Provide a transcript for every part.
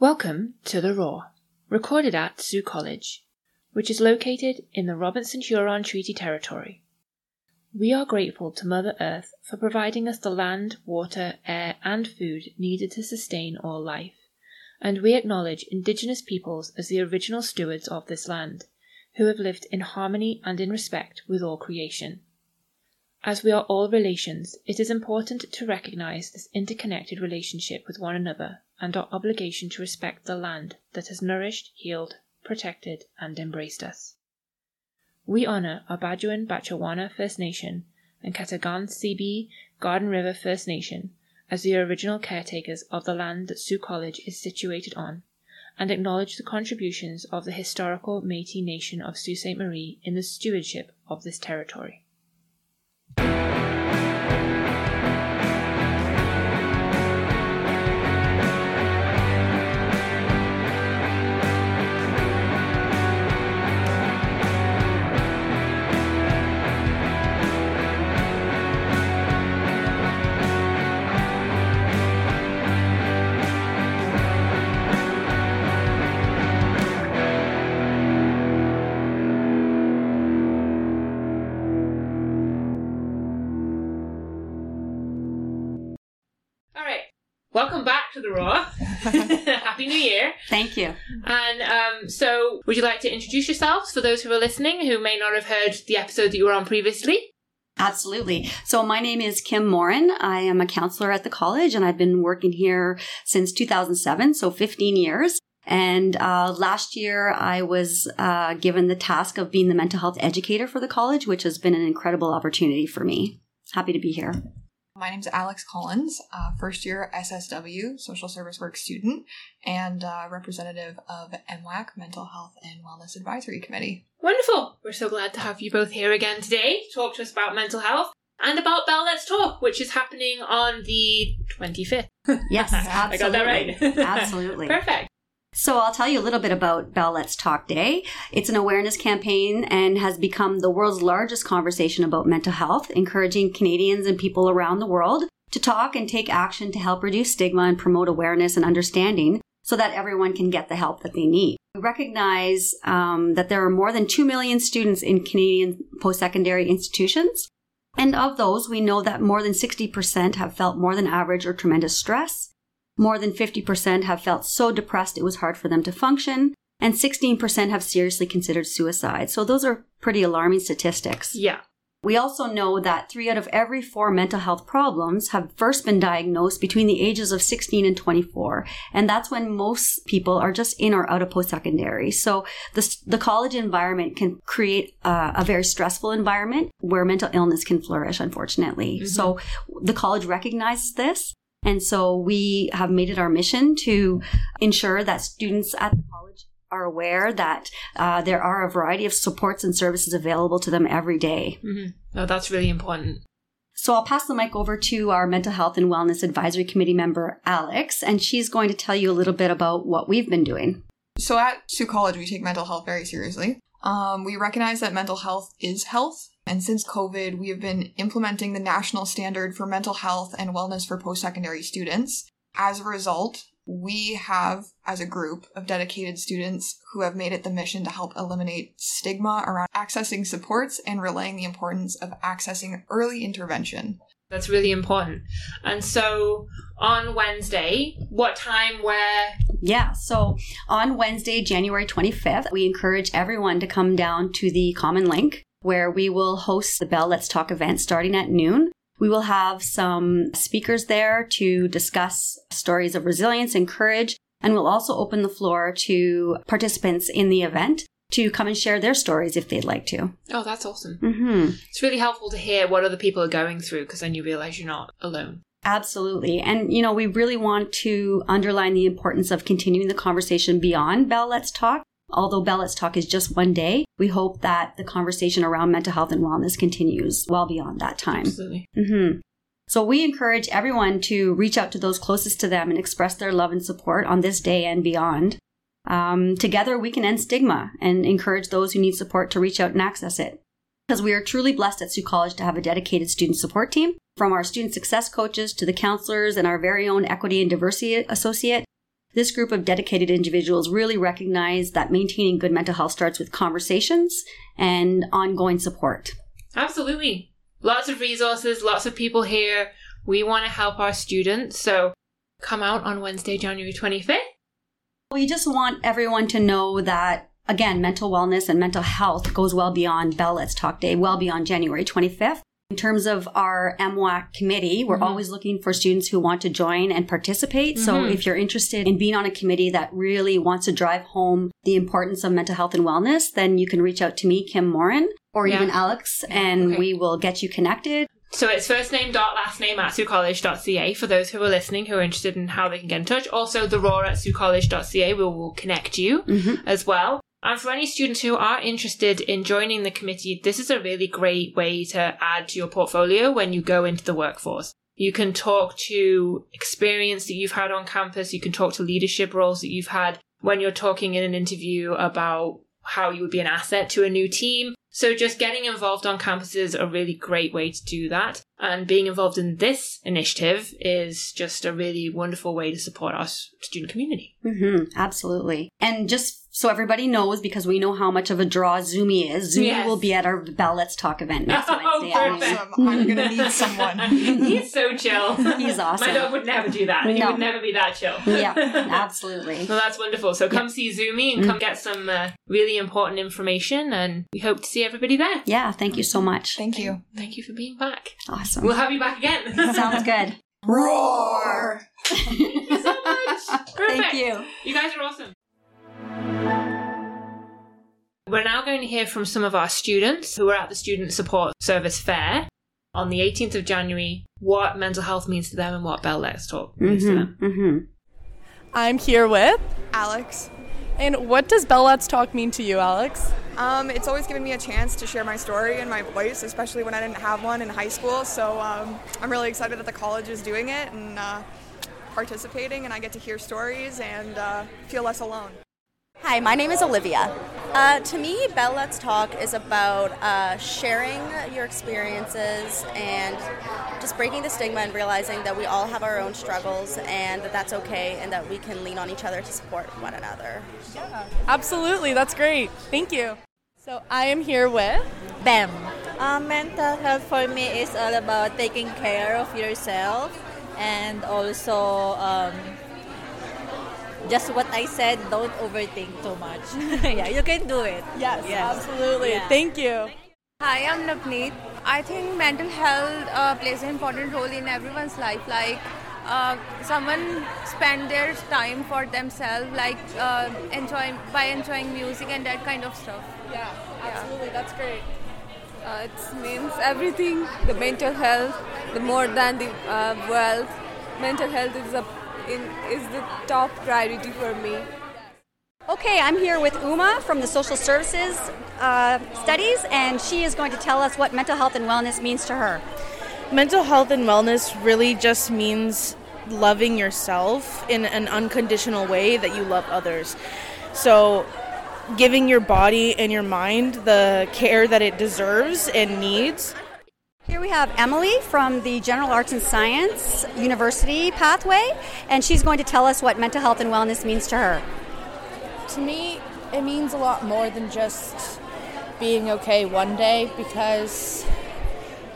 Welcome to The Roar, recorded at Sault College, which is located in the Robinson Huron Treaty Territory. We are grateful to Mother Earth for providing us the land, water, air, and food needed to sustain all life, and we acknowledge Indigenous peoples as the original stewards of this land, who have lived in harmony and in respect with all creation. As we are all relations, it is important to recognize this interconnected relationship with one another and our obligation to respect the land that has nourished, healed, protected, and embraced us. We honor our Bajuan Batchewana First Nation and Katagan Sebi Garden River First Nation as the original caretakers of the land that Sault College is situated on, and acknowledge the contributions of the historical Métis Nation of Sault Ste. Marie in the stewardship of this territory. Thank you. And um, so, would you like to introduce yourselves for those who are listening who may not have heard the episode that you were on previously? Absolutely. So my name is Kim Morin. I am a counselor at the college and I've been working here since 2007, so 15 years. And uh, last year, I was uh, given the task of being the mental health educator for the college, which has been an incredible opportunity for me. Happy to be here. My name's Alex Collins, uh, first year SSW, social service work student, and uh, representative of MWAC, Mental Health and Wellness Advisory Committee. Wonderful. We're so glad to have you both here again today to talk to us about mental health and about Bell Let's Talk, which is happening on the 25th. Yes, I got that right. absolutely. Absolutely. Perfect. So I'll tell you a little bit about Bell Let's Talk Day. It's an awareness campaign and has become the world's largest conversation about mental health, encouraging Canadians and people around the world to talk and take action to help reduce stigma and promote awareness and understanding so that everyone can get the help that they need. We recognize um, that there are more than 2 million students in Canadian post-secondary institutions. And of those, we know that more than 60% have felt more than average or tremendous stress. More than 50% have felt so depressed it was hard for them to function. And 16% have seriously considered suicide. So those are pretty alarming statistics. Yeah. We also know that three out of every four mental health problems have first been diagnosed between the ages of 16 and 24. And that's when most people are just in or out of post secondary. So the, the college environment can create a, a very stressful environment where mental illness can flourish, unfortunately. Mm-hmm. So the college recognizes this. And so we have made it our mission to ensure that students at the college are aware that uh, there are a variety of supports and services available to them every day. hmm No, that's really important. So I'll pass the mic over to our Mental Health and Wellness Advisory Committee member, Alex, and she's going to tell you a little bit about what we've been doing. So at Sault College, we take mental health very seriously. Um, we recognize that mental health is health. And since COVID, we have been implementing the national standard for mental health and wellness for post secondary students. As a result, we have, as a group of dedicated students who have made it the mission to help eliminate stigma around accessing supports and relaying the importance of accessing early intervention. That's really important. And so on Wednesday, what time, where? Yeah, so on Wednesday, January 25th, we encourage everyone to come down to the Common Link where we will host the Bell Let's Talk event starting at noon. We will have some speakers there to discuss stories of resilience and courage, and we'll also open the floor to participants in the event to come and share their stories if they'd like to. Oh, that's awesome. Mm-hmm. It's really helpful to hear what other people are going through because then you realize you're not alone. Absolutely. And, you know, we really want to underline the importance of continuing the conversation beyond Bell Let's Talk. Although Bell Let's Talk is just one day, we hope that the conversation around mental health and wellness continues well beyond that time. Absolutely. hmm So we encourage everyone to reach out to those closest to them and express their love and support on this day and beyond. Um, together, we can end stigma and encourage those who need support to reach out and access it. Because we are truly blessed at Sault College to have a dedicated student support team, from our student success coaches to the counselors and our very own equity and diversity associate. This group of dedicated individuals really recognize that maintaining good mental health starts with conversations and ongoing support. Absolutely. Lots of resources, lots of people here. We want to help our students. So come out on Wednesday, January 25th. We just want everyone to know that, again, mental wellness and mental health goes well beyond Bell Let's Talk Day, well beyond January 25th. In terms of our MWAC committee, we're Mhm. always looking for students who want to join and participate. So Mhm. if you're interested in being on a committee that really wants to drive home the importance of mental health and wellness, then you can reach out to me, Kim Morin, or Yeah. even Alex, and Okay. we will get you connected. So it's first name dot last name at saultcollege.ca for those who are listening who are interested in how they can get in touch. Also, the roar at saultcollege.ca will, will connect you Mhm. as well. And for any students who are interested in joining the committee, this is a really great way to add to your portfolio when you go into the workforce. You can talk to experience that you've had on campus. You can talk to leadership roles that you've had when you're talking in an interview about how you would be an asset to a new team. So just getting involved on campus is a really great way to do that. And being involved in this initiative is just a really wonderful way to support our student community. hmm absolutely. And just so everybody knows, because we know how much of a draw Zoomy is, Zoomy Yes. will be at our Bell Let's Talk event next Oh, Wednesday. at Awesome. I'm gonna need someone. He's so chill. He's awesome. My dog would never do that. He would never be that chill. yeah, absolutely. Well, that's wonderful. So come see Zoomy and come get some uh, really important information, and we hope to see everybody there. Yeah, thank you so much. Thank you. Thank you for being back. Awesome. We'll have you back again. Sounds good. Roar! Thank you so much. Perfect. Thank you. You guys are awesome. We're now going to hear from some of our students who are at the Student Support Service Fair on the 18th of January what mental health means to them and what Bell Let's Talk means to them. hmm hmm I'm here with. Alex. And what does Bell Let's Talk mean to you, Alex? Um, it's always given me a chance to share my story and my voice, especially when I didn't have one in high school. So um, I'm really excited that the college is doing it and uh, participating, and I get to hear stories and uh, feel less alone. Hi, my name is Olivia. Uh, to me, Bell Let's Talk is about uh, sharing your experiences and just breaking the stigma and realizing that we all have our own struggles and that that's okay and that we can lean on each other to support one another. Yeah, absolutely, that's great. Thank you. So I am here with. BAM. Um, mental health for me is all about taking care of yourself and also um, just what I said, don't overthink too much. yeah, you can do it. Yes, Yes. absolutely. Yeah. Thank you. Hi, I'm Navneet. I think mental health uh, plays an important role in everyone's life. Like, uh, someone spend their time for themselves, like uh, enjoying by enjoying music and that kind of stuff. Yeah, absolutely. That's great. Uh, it means everything. The mental health, the more than the uh, wealth. Mental health is a in, is the top priority for me. Okay, I'm here with Uma from the Social Services uh, Studies, and she is going to tell us what mental health and wellness means to her. Mental health and wellness really just means loving yourself in an unconditional way that you love others. So, giving your body and your mind the care that it deserves and needs. Here we have Emily from the General Arts and Science University pathway, and she's going to tell us what mental health and wellness means to her. To me, it means a lot more than just being okay one day because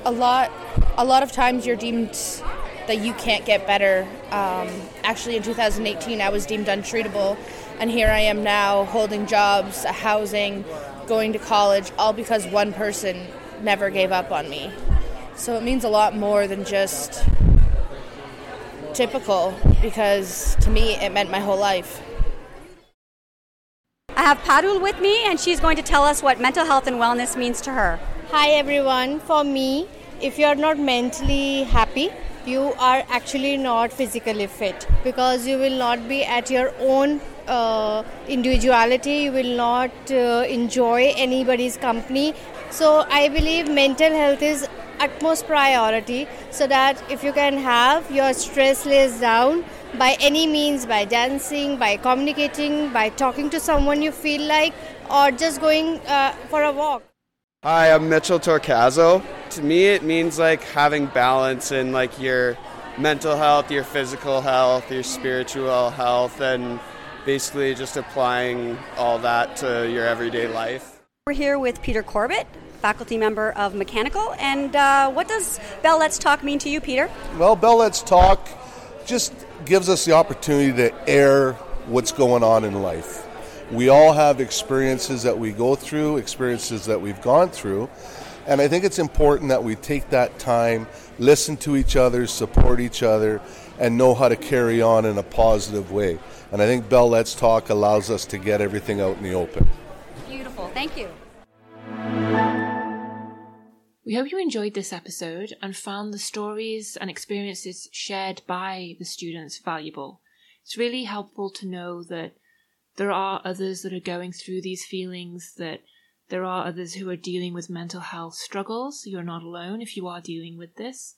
a lot a lot of times you're deemed that you can't get better. Um, actually, in 2018, I was deemed untreatable, and here I am now holding jobs, housing, going to college, all because one person never gave up on me. So it means a lot more than just typical because to me it meant my whole life. I have Padul with me, and she's going to tell us what mental health and wellness means to her. Hi everyone. For me, if you are not mentally happy, you are actually not physically fit because you will not be at your own uh, individuality. You will not uh, enjoy anybody's company. So I believe mental health is utmost priority so that if you can have your stress lays down by any means by dancing by communicating by talking to someone you feel like or just going uh, for a walk Hi, I'm Mitchell Torcazo. To me, it means like having balance in like your mental health, your physical health, your spiritual health, and basically just applying all that to your everyday life. We're here with Peter Corbett, faculty member of Mechanical. And uh, what does Bell Let's Talk mean to you, Peter? Well, Bell Let's Talk just gives us the opportunity to air what's going on in life. We all have experiences that we go through, experiences that we've gone through, and I think it's important that we take that time, listen to each other, support each other, and know how to carry on in a positive way. And I think Bell Let's Talk allows us to get everything out in the open. Beautiful. Thank you. We hope you enjoyed this episode and found the stories and experiences shared by the students valuable. It's really helpful to know that there are others that are going through these feelings, that there are others who are dealing with mental health struggles. You're not alone if you are dealing with this.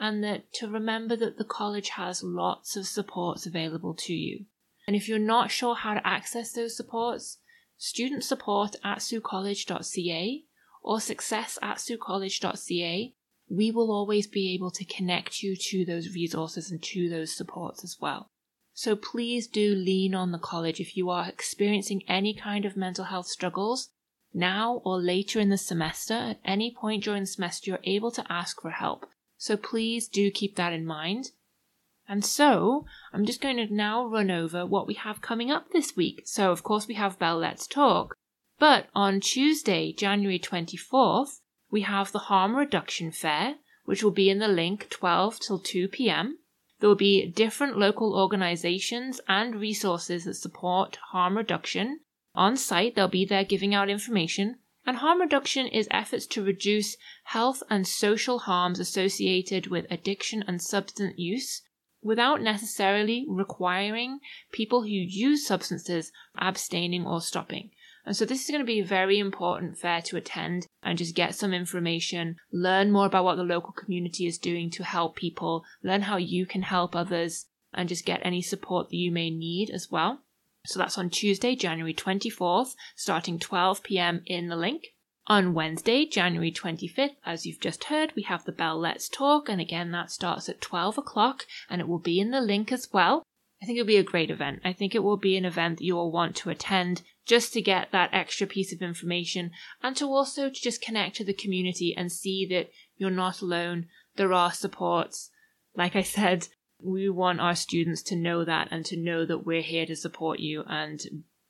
And that to remember that the college has lots of supports available to you. And if you're not sure how to access those supports, student support at saultcollege.ca or success at saultcollege.ca, we will always be able to connect you to those resources and to those supports as well. So please do lean on the college if you are experiencing any kind of mental health struggles. Now or later in the semester, at any point during the semester, you're able to ask for help. So please do keep that in mind. And so, I'm just going to now run over what we have coming up this week. So, of course, we have Bell Let's Talk. But on Tuesday, January 24th, we have the Harm Reduction Fair, which will be in the link 12 till 2 p.m. There will be different local organizations and resources that support harm reduction. On site, they'll be there giving out information. And harm reduction is efforts to reduce health and social harms associated with addiction and substance use without necessarily requiring people who use substances abstaining or stopping. And so this is going to be a very important fair to attend and just get some information, learn more about what the local community is doing to help people, learn how you can help others, and just get any support that you may need as well. So that's on Tuesday, January 24th, starting 12 p.m. in the link. On Wednesday, January 25th, as you've just heard, we have the Bell Let's Talk, and again, that starts at 12 o'clock, and it will be in the link as well. I think it'll be a great event. I think it will be an event that you will want to attend just to get that extra piece of information and to also to just connect to the community and see that you're not alone. There are supports. Like I said, we want our students to know that and to know that we're here to support you and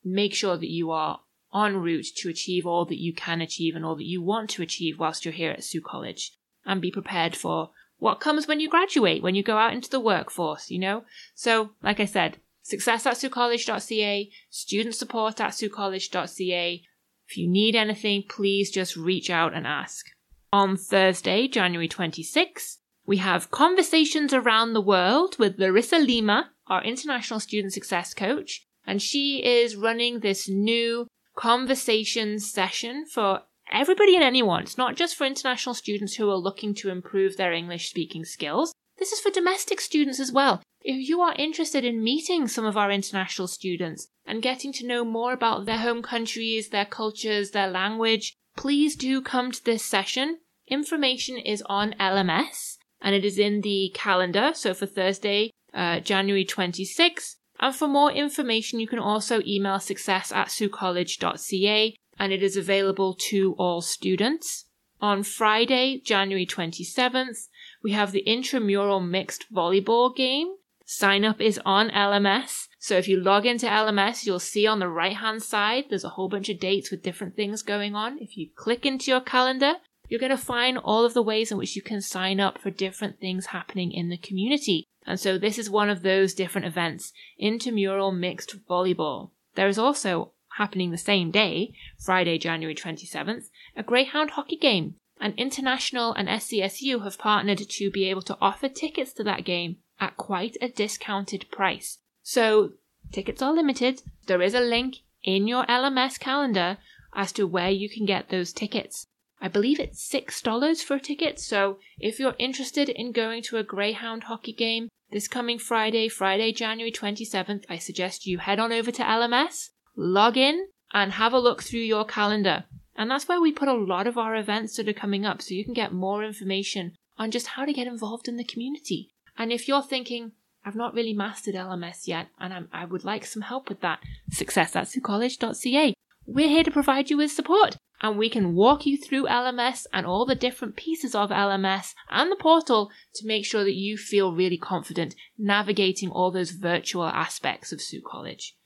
make sure that you are en route to achieve all that you can achieve and all that you want to achieve whilst you're here at Sault College and be prepared for what comes when you graduate, when you go out into the workforce, you know? So, like I said, success at saultcollege.ca, student support at saultcollege.ca. If you need anything, please just reach out and ask. On Thursday, January 26th, we have Conversations Around the World with Larissa Lima, our international student success coach, and she is running this new conversations session for everybody and anyone. It's not just for international students who are looking to improve their English speaking skills. This is for domestic students as well. If you are interested in meeting some of our international students and getting to know more about their home countries, their cultures, their language, please do come to this session. Information is on LMS and it is in the calendar. So for Thursday, uh, January 26th. And for more information, you can also email success at saultcollege.ca and it is available to all students. On Friday, January 27th, we have the intramural mixed volleyball game. Sign up is on LMS. So if you log into LMS, you'll see on the right hand side, there's a whole bunch of dates with different things going on. If you click into your calendar, you're going to find all of the ways in which you can sign up for different things happening in the community. And so this is one of those different events, intramural mixed volleyball. There is also happening the same day, Friday, January 27th, a Greyhound hockey game. And International and SCSU have partnered to be able to offer tickets to that game at quite a discounted price. So, tickets are limited. There is a link in your LMS calendar as to where you can get those tickets. I believe it's $6 for a ticket, so if you're interested in going to a Greyhound hockey game this coming Friday, Friday, January 27th, I suggest you head on over to LMS log in and have a look through your calendar. And that's where we put a lot of our events that are coming up so you can get more information on just how to get involved in the community, And if you're thinking, I've not really mastered LMS yet, and I'm, i would like some help with that, success at saultcollege.ca. We're here to provide you with support, and we can walk you through LMS and all the different pieces of LMS and the portal to make sure that you feel really confident navigating all those virtual aspects of Sault College.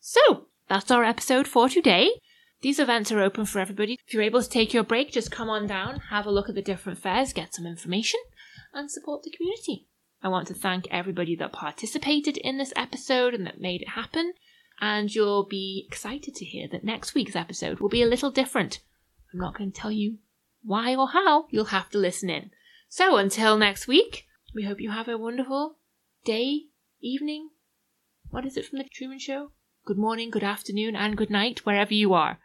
So, that's our episode for today. These events are open for everybody. If you're able to take your break, just come on down, have a look at the different fairs, get some information, and support the community. I want to thank everybody that participated in this episode and that made it happen. And you'll be excited to hear that next week's episode will be a little different. I'm not going to tell you why or how, you'll have to listen in. So until next week, we hope you have a wonderful day, evening. What is it from the Truman Show? Good morning, good afternoon, and good night, wherever you are.